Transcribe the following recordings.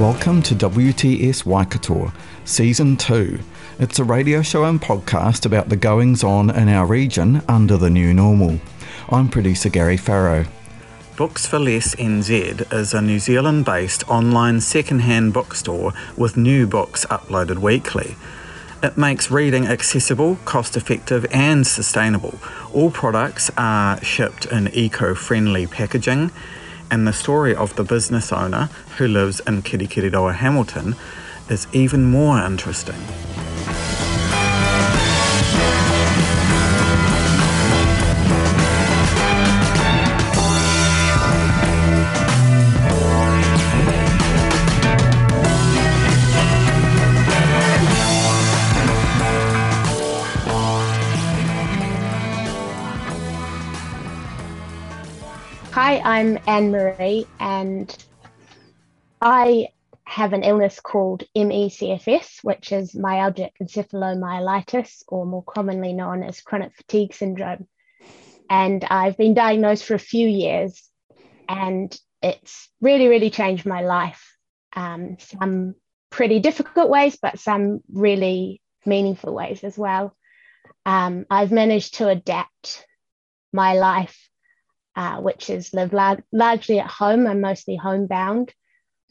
Welcome to WTS Waikato, Season 2. It's a radio show and podcast about the goings on in our region under the new normal. I'm producer Gary Farrow. Books for Less NZ is a New Zealand based online second-hand bookstore with new books uploaded weekly. It makes reading accessible, cost effective, and sustainable. All products are shipped in eco friendly packaging and the story of the business owner who lives in Kirikiriroa Hamilton is even more interesting. I'm Anne Marie, and I have an illness called MECFS, which is myalgic encephalomyelitis, or more commonly known as chronic fatigue syndrome. And I've been diagnosed for a few years, and it's really, really changed my life. Um, some pretty difficult ways, but some really meaningful ways as well. Um, I've managed to adapt my life uh, which is live lar- largely at home. I'm mostly homebound,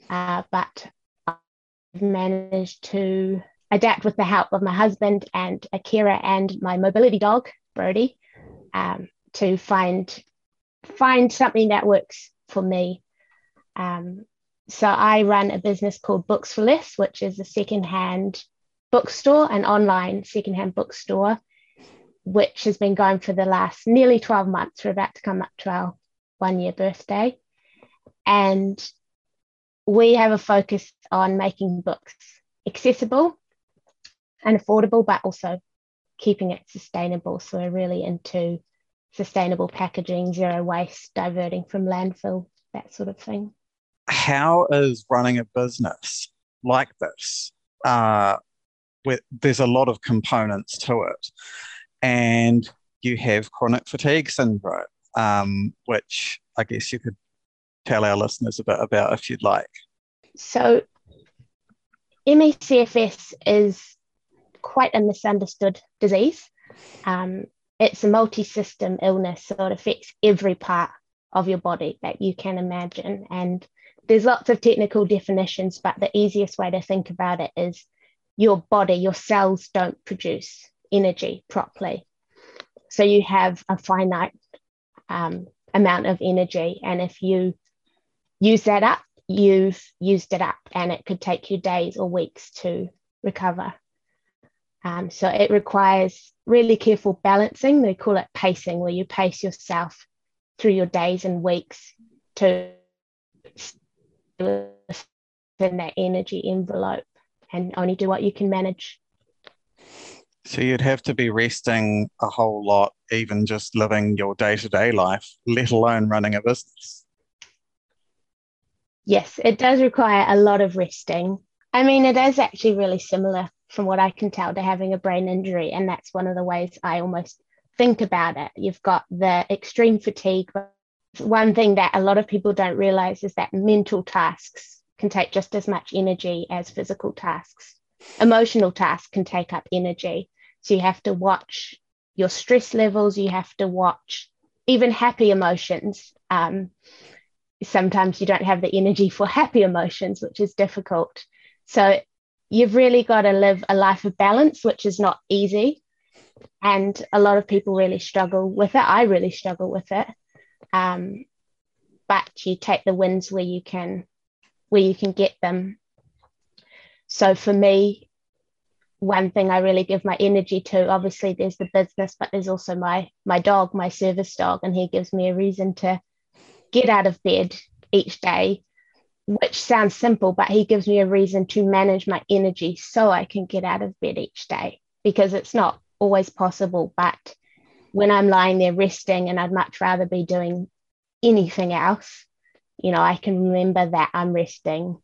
uh, but I've managed to adapt with the help of my husband and a carer and my mobility dog, Brody, um, to find find something that works for me. Um, so I run a business called Books for Less, which is a secondhand bookstore, an online secondhand bookstore which has been going for the last nearly 12 months. We're about to come up to our one year birthday. And we have a focus on making books accessible and affordable, but also keeping it sustainable. So we're really into sustainable packaging, zero waste, diverting from landfill, that sort of thing. How is running a business like this? Uh, with, there's a lot of components to it and you have chronic fatigue syndrome, um, which I guess you could tell our listeners a bit about if you'd like. So, MECFS is quite a misunderstood disease. Um, it's a multi system illness, so it affects every part of your body that you can imagine. And there's lots of technical definitions, but the easiest way to think about it is your body, your cells don't produce energy properly. So you have a finite um, amount of energy. And if you use that up, you've used it up, and it could take you days or weeks to recover. Um, so it requires really careful balancing. They call it pacing, where you pace yourself through your days and weeks to within that energy envelope and only do what you can manage. So you'd have to be resting a whole lot, even just living your day to day life, let alone running a business. Yes, it does require a lot of resting. I mean, it is actually really similar, from what I can tell, to having a brain injury. And that's one of the ways I almost think about it. You've got the extreme fatigue. One thing that a lot of people don't realize is that mental tasks can take just as much energy as physical tasks. Emotional tasks can take up energy. So you have to watch your stress levels, you have to watch even happy emotions. Um, sometimes you don't have the energy for happy emotions, which is difficult. So you've really got to live a life of balance, which is not easy. And a lot of people really struggle with it. I really struggle with it. Um, but you take the wins where you can where you can get them. So for me, one thing I really give my energy to. Obviously, there's the business, but there's also my my dog, my service dog, and he gives me a reason to get out of bed each day, which sounds simple, but he gives me a reason to manage my energy so I can get out of bed each day because it's not always possible. But when I'm lying there resting and I'd much rather be doing anything else, you know, I can remember that I'm resting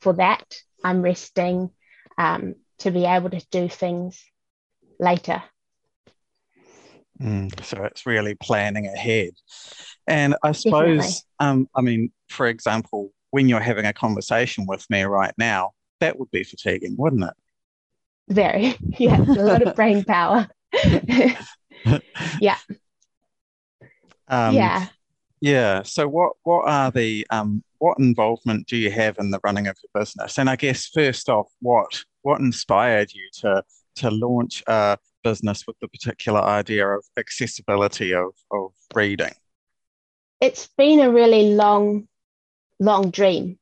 for that. I'm resting um, to be able to do things later. Mm, so it's really planning ahead. And I suppose, um, I mean, for example, when you're having a conversation with me right now, that would be fatiguing, wouldn't it? Very. Yeah, a lot of brain power. yeah. Um, yeah. Yeah. So what what are the um, what involvement do you have in the running of your business? And I guess first off, what what inspired you to to launch a business with the particular idea of accessibility of, of reading? It's been a really long, long dream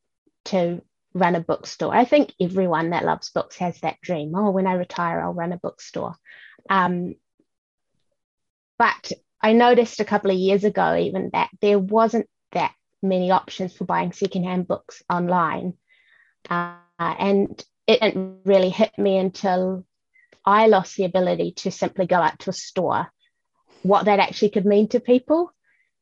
to run a bookstore. I think everyone that loves books has that dream. Oh, when I retire, I'll run a bookstore. Um, but I noticed a couple of years ago, even that there wasn't that many options for buying secondhand books online. Uh, and it didn't really hit me until I lost the ability to simply go out to a store, what that actually could mean to people.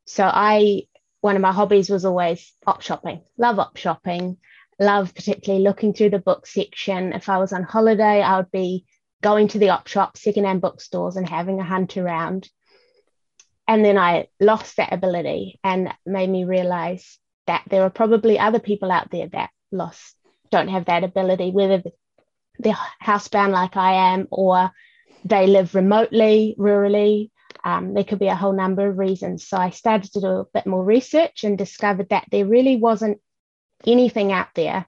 So I, one of my hobbies was always op shopping, love op shopping, love particularly looking through the book section. If I was on holiday, I would be going to the op shop, secondhand bookstores and having a hunt around. And then I lost that ability and made me realize that there are probably other people out there that lost don't have that ability, whether they're housebound like I am or they live remotely, rurally. Um, there could be a whole number of reasons. So I started to do a bit more research and discovered that there really wasn't anything out there,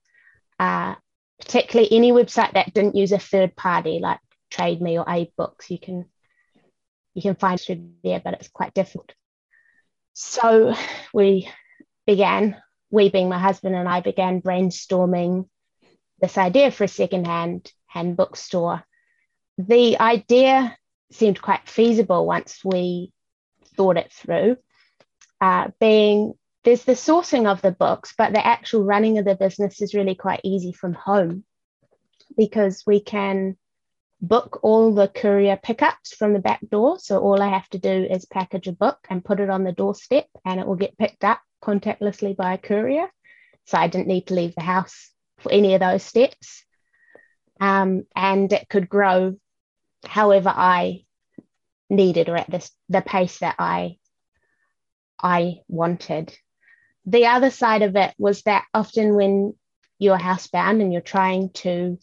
uh, particularly any website that didn't use a third party like Trade Me or AbeBooks. You can you can find through there, but it's quite difficult. So we began, we being my husband and I began brainstorming this idea for a secondhand hand bookstore. The idea seemed quite feasible once we thought it through, uh, being there's the sourcing of the books, but the actual running of the business is really quite easy from home because we can book all the courier pickups from the back door. So all I have to do is package a book and put it on the doorstep, and it will get picked up contactlessly by a courier. So I didn't need to leave the house any of those steps. Um, and it could grow however I needed or at this, the pace that I I wanted. The other side of it was that often when you're housebound and you're trying to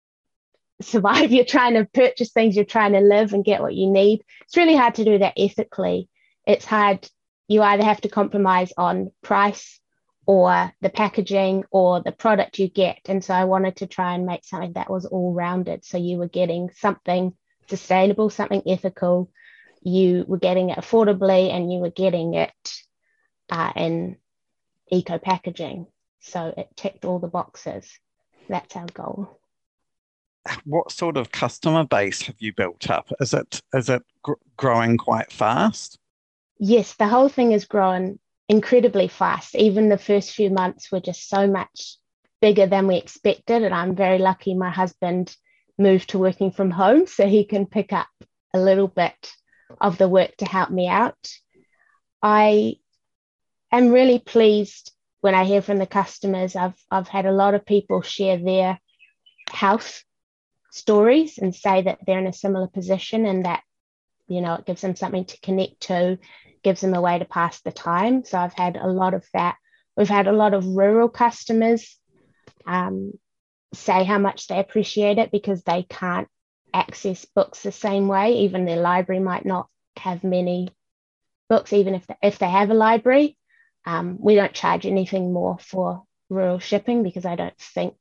survive, you're trying to purchase things, you're trying to live and get what you need. It's really hard to do that ethically. It's hard. You either have to compromise on price or the packaging or the product you get. And so I wanted to try and make something that was all rounded. So you were getting something sustainable, something ethical, you were getting it affordably, and you were getting it uh, in eco packaging. So it ticked all the boxes. That's our goal. What sort of customer base have you built up? Is it is it gr- growing quite fast? Yes, the whole thing is growing incredibly fast. Even the first few months were just so much bigger than we expected. And I'm very lucky my husband moved to working from home so he can pick up a little bit of the work to help me out. I am really pleased when I hear from the customers. I've, I've had a lot of people share their health stories and say that they're in a similar position and that, you know, it gives them something to connect to gives them a way to pass the time. So I've had a lot of that. We've had a lot of rural customers um, say how much they appreciate it because they can't access books the same way. Even their library might not have many books, even if they, if they have a library. Um, we don't charge anything more for rural shipping because I don't think,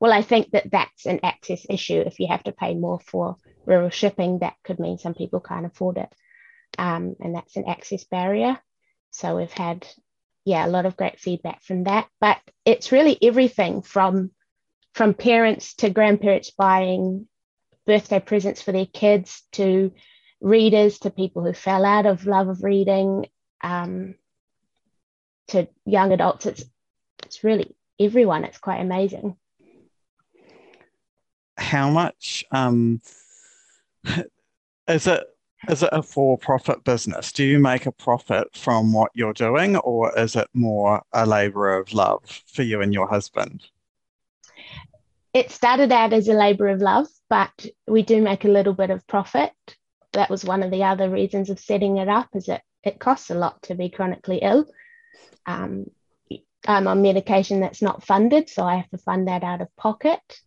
well, I think that that's an access issue. If you have to pay more for rural shipping, that could mean some people can't afford it um, and that's an access barrier. So we've had, yeah, a lot of great feedback from that. But it's really everything from from parents to grandparents buying birthday presents for their kids to readers to people who fell out of love of reading um, to young adults. It's it's really everyone. It's quite amazing. How much um, is it? Is it a for-profit business? Do you make a profit from what you're doing, or is it more a labour of love for you and your husband? It started out as a labour of love, but we do make a little bit of profit. That was one of the other reasons of setting it up, is it it costs a lot to be chronically ill. Um, I'm on medication that's not funded, so I have to fund that out of pocket.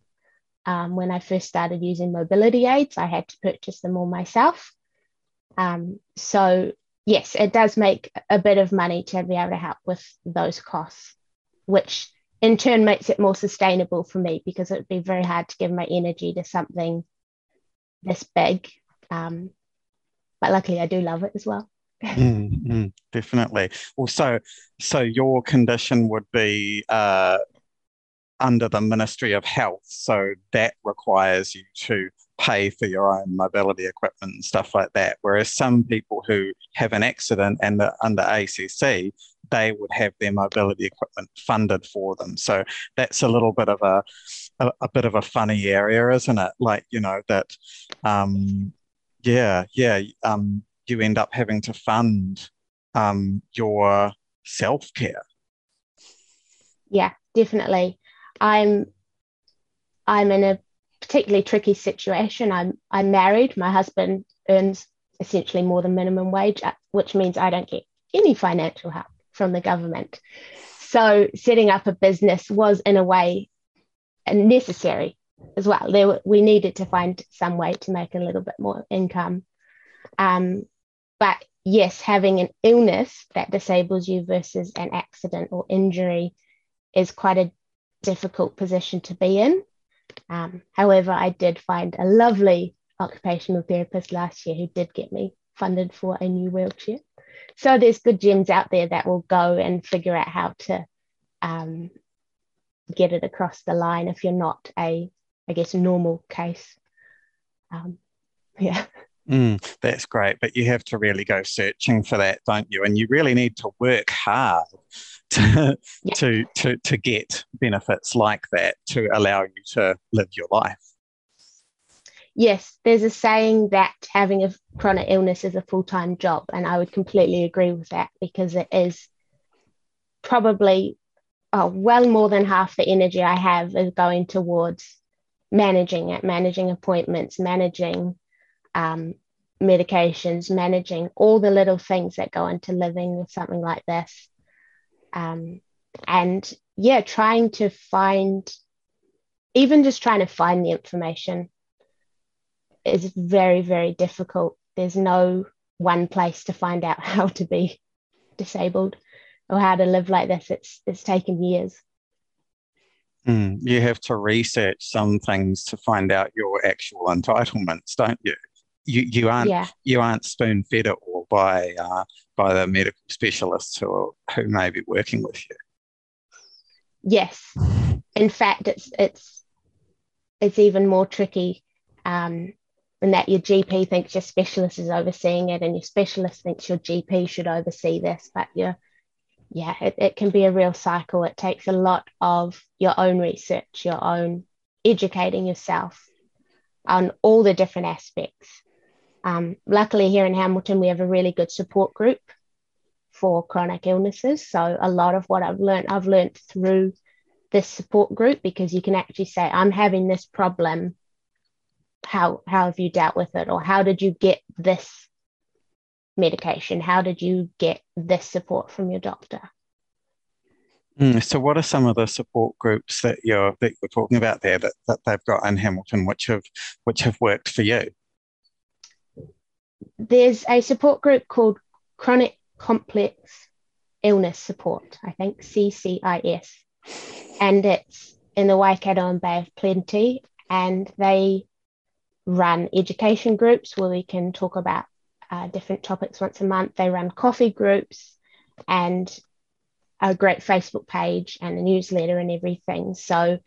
Um, when I first started using mobility aids, I had to purchase them all myself. Um, so, yes, it does make a bit of money to be able to help with those costs, which in turn makes it more sustainable for me because it would be very hard to give my energy to something this big. Um, but luckily, I do love it as well mm, definitely. Well, so so your condition would be uh, under the Ministry of Health, so that requires you to pay for your own mobility equipment and stuff like that. Whereas some people who have an accident and are under ACC, they would have their mobility equipment funded for them. So that's a little bit of a a, a bit of a funny area, isn't it? Like you know that. Um, yeah, yeah. Um, you end up having to fund um, your self care. Yeah, definitely. I'm I'm in a particularly tricky situation. I'm I'm married. My husband earns essentially more than minimum wage, uh, which means I don't get any financial help from the government. So setting up a business was in a way necessary as well. There, we needed to find some way to make a little bit more income. Um, but yes, having an illness that disables you versus an accident or injury is quite a difficult position to be in. Um, however, I did find a lovely occupational therapist last year who did get me funded for a new wheelchair. So there's good gems out there that will go and figure out how to um, get it across the line if you're not a, I guess, normal case. Um, yeah. Mm, that's great, but you have to really go searching for that, don't you? And you really need to work hard to yeah. to to to get benefits like that to allow you to live your life. Yes, there's a saying that having a chronic illness is a full time job, and I would completely agree with that because it is probably oh, well more than half the energy I have is going towards managing it, managing appointments, managing um, medications, managing all the little things that go into living with something like this. Um, and yeah, trying to find, even just trying to find the information is very, very difficult. There's no one place to find out how to be disabled or how to live like this. It's it's taken years. Mm, you have to research some things to find out your actual entitlements, don't you? You you aren't yeah. you aren't spoon fed it all by uh, by the medical specialists who who may be working with you. Yes, in fact, it's it's it's even more tricky um, in that your GP thinks your specialist is overseeing it, and your specialist thinks your GP should oversee this, but you yeah, it, it can be a real cycle. It takes a lot of your own research, your own educating yourself on all the different aspects um, luckily, here in Hamilton, we have a really good support group for chronic illnesses. So, a lot of what I've learned, I've learned through this support group because you can actually say, I'm having this problem. How, how have you dealt with it? Or how did you get this medication? How did you get this support from your doctor? Mm, so, what are some of the support groups that you're that you're talking about there that, that they've got in Hamilton, which have which have worked for you? There's a support group called Chronic Complex Illness Support, I think CCIS, and it's in the Waikato and Bay of Plenty, and they run education groups where we can talk about uh, different topics once a month. They run coffee groups and a great Facebook page and a newsletter and everything. So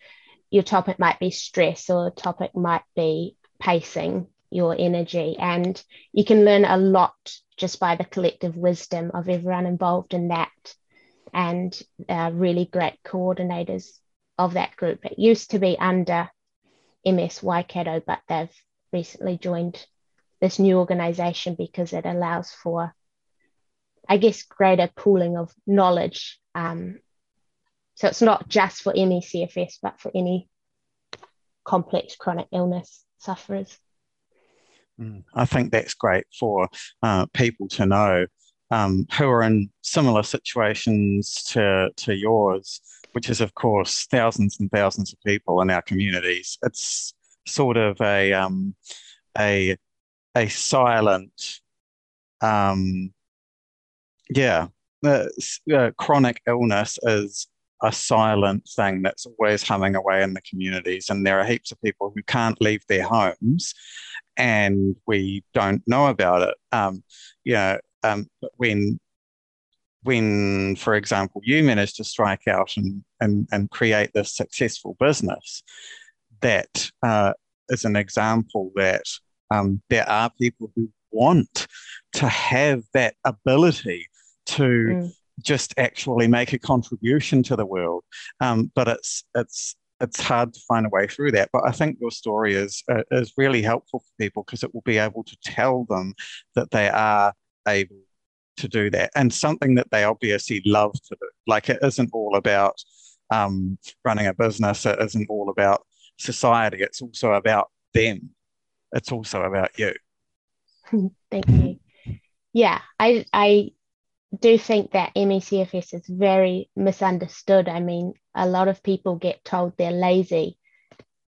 your topic might be stress or the topic might be pacing your energy and you can learn a lot just by the collective wisdom of everyone involved in that and uh, really great coordinators of that group it used to be under ms waikato but they've recently joined this new organization because it allows for i guess greater pooling of knowledge um, so it's not just for ME/CFS, but for any complex chronic illness sufferers. Mm, I think that's great for uh, people to know um, who are in similar situations to, to yours, which is, of course, thousands and thousands of people in our communities. It's sort of a um, a a silent, um, yeah, uh, uh, chronic illness is a silent thing that's always humming away in the communities. And there are heaps of people who can't leave their homes and we don't know about it. Um, you know, um, when when, for example, you managed to strike out and, and, and create this successful business, that uh, is an example that um, there are people who want to have that ability to mm just actually make a contribution to the world. Um, but it's it's it's hard to find a way through that. But I think your story is uh, is really helpful for people because it will be able to tell them that they are able to do that and something that they obviously love to do. Like it isn't all about um, running a business. It isn't all about society. It's also about them. It's also about you. Thank you. Yeah, I I do think that ME/CFS is very misunderstood. I mean, a lot of people get told they're lazy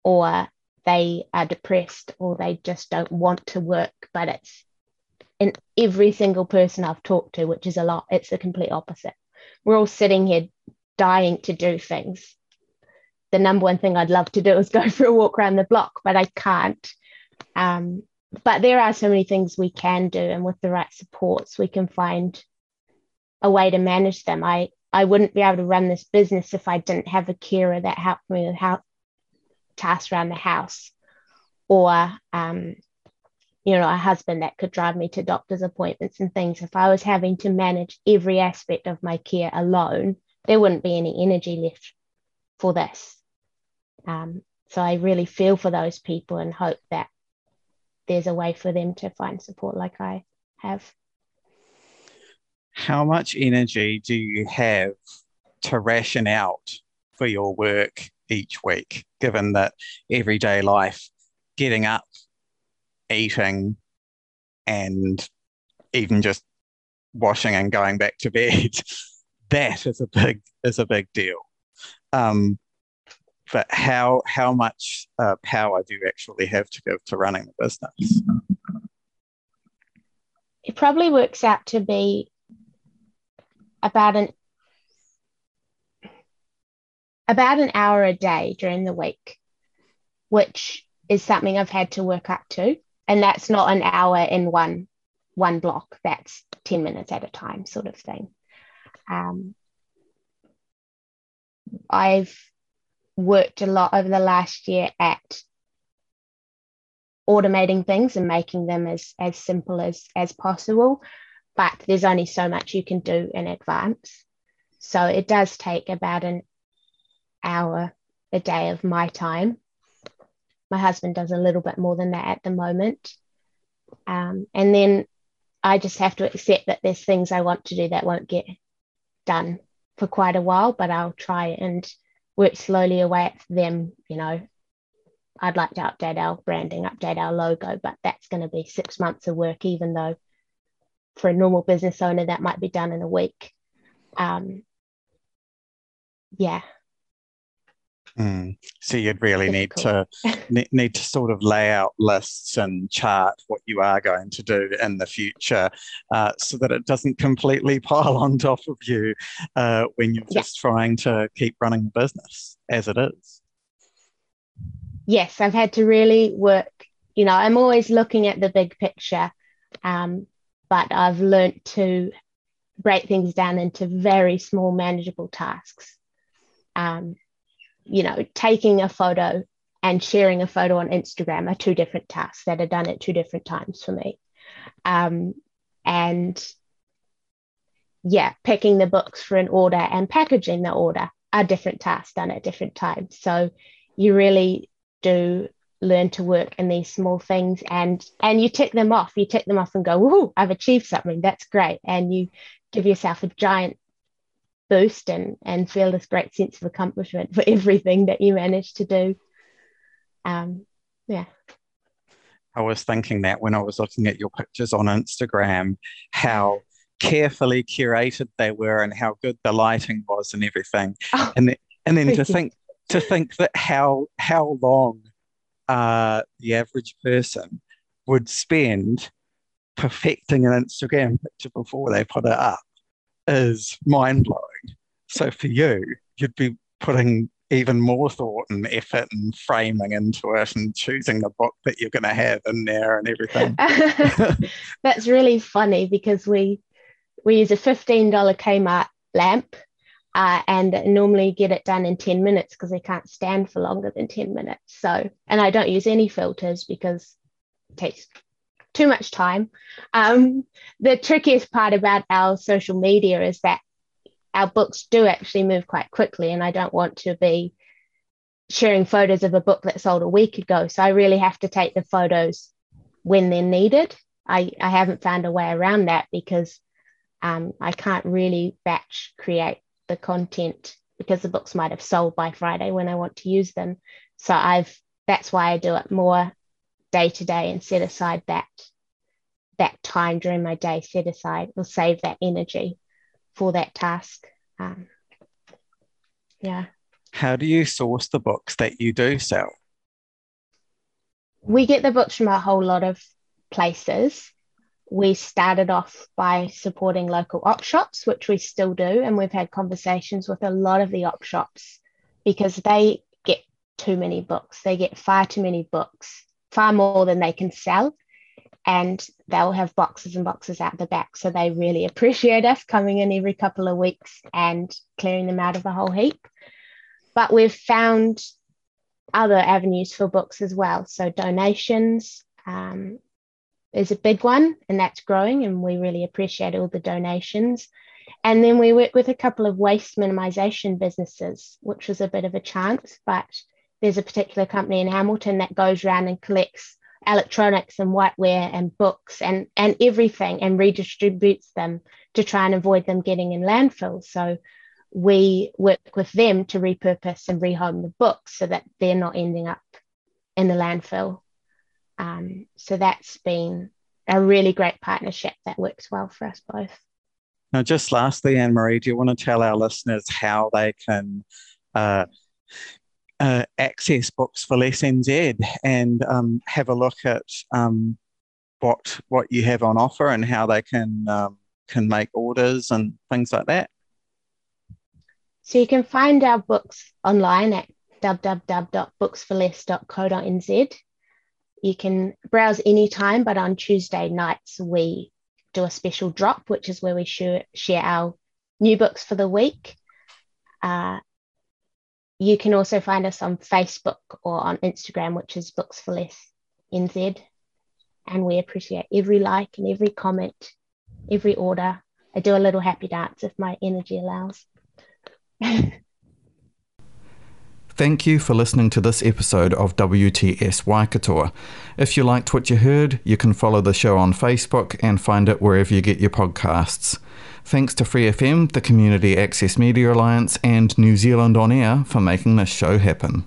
or they are depressed or they just don't want to work, but it's in every single person I've talked to, which is a lot, it's the complete opposite. We're all sitting here dying to do things. The number one thing I'd love to do is go for a walk around the block, but I can't. Um, but there are so many things we can do, and with the right supports, we can find a way to manage them. I I wouldn't be able to run this business if I didn't have a carer that helped me with how tasks around the house, or um, you know, a husband that could drive me to doctor's appointments and things. If I was having to manage every aspect of my care alone, there wouldn't be any energy left for this. Um, so I really feel for those people and hope that there's a way for them to find support like I have how much energy do you have to ration out for your work each week, given that everyday life, getting up, eating, and even just washing and going back to bed, that is a big is a big deal. Um, but how how much uh, power do you actually have to give to running the business? It probably works out to be about an about an hour a day during the week, which is something I've had to work up to. And that's not an hour in one one block. That's 10 minutes at a time, sort of thing. Um, I've worked a lot over the last year at automating things and making them as, as simple as, as possible but there's only so much you can do in advance. So it does take about an hour a day of my time. My husband does a little bit more than that at the moment. Um, and then I just have to accept that there's things I want to do that won't get done for quite a while, but I'll try and work slowly away at them. You know, I'd like to update our branding, update our logo, but that's going to be six months of work, even though for a normal business owner, that might be done in a week. Um, yeah. Mm. So you'd really need to need to sort of lay out lists and chart what you are going to do in the future, uh, so that it doesn't completely pile on top of you uh, when you're yeah. just trying to keep running the business as it is. Yes, I've had to really work. You know, I'm always looking at the big picture, um, but I've learned to break things down into very small, manageable tasks. Um, you know, taking a photo and sharing a photo on Instagram are two different tasks that are done at two different times for me. Um, and yeah, picking the books for an order and packaging the order are different tasks done at different times. So you really do learn to work in these small things and and you tick them off. You tick them off and go, whoo, I've achieved something. That's great. And you give yourself a giant boost and and feel this great sense of accomplishment for everything that you managed to do. Um, yeah. I was thinking that when I was looking at your pictures on Instagram, how carefully curated they were and how good the lighting was and everything. Oh, and then, and then to think to think that how how long uh, the average person would spend perfecting an Instagram picture before they put it up is mind blowing. So for you, you'd be putting even more thought and effort and framing into it and choosing the book that you're going to have in there and everything. That's really funny because we we use a $15 Kmart lamp uh, and normally get it done in 10 minutes because they can't stand for longer than 10 minutes. So, and I don't use any filters because it takes too much time. Um, the trickiest part about our social media is that our books do actually move quite quickly, and I don't want to be sharing photos of a book that sold a week ago. So I really have to take the photos when they're needed. I, I haven't found a way around that because um, I can't really batch create the content because the books might have sold by Friday when I want to use them. So I've that's why I do it more day to day and set aside that that time during my day set aside or save that energy for that task. Um, yeah. How do you source the books that you do sell? We get the books from a whole lot of places. We started off by supporting local op shops, which we still do. And we've had conversations with a lot of the op shops because they get too many books. They get far too many books, far more than they can sell and they'll have boxes and boxes out the back. So they really appreciate us coming in every couple of weeks and clearing them out of a whole heap. But we've found other avenues for books as well. So donations um, is a big one, and that's growing, and we really appreciate all the donations. And then we work with a couple of waste minimization businesses, which was a bit of a chance, but there's a particular company in Hamilton that goes around and collects electronics and whiteware and books and, and everything and redistributes them to try and avoid them getting in landfill. So we work with them to repurpose and rehome the books so that they're not ending up in the landfill. Um, so that's been a really great partnership that works well for us both. Now, just lastly, Anne Marie, do you want to tell our listeners how they can uh, uh, access Books for Less NZ and um, have a look at um, what what you have on offer and how they can um, can make orders and things like that. So you can find our books online at www.booksforless.co.nz. You can browse anytime, but on Tuesday nights we do a special drop, which is where we share, share our new books for the week. Uh, you can also find us on Facebook or on Instagram, which is Books for Less NZ. And we appreciate every like and every comment, every order. I do a little happy dance if my energy allows. Thank you for listening to this episode of WTS Waikato. If you liked what you heard, you can follow the show on Facebook and find it wherever you get your podcasts. Thanks to Free FM, the Community Access Media Alliance, and New Zealand On Air for making this show happen.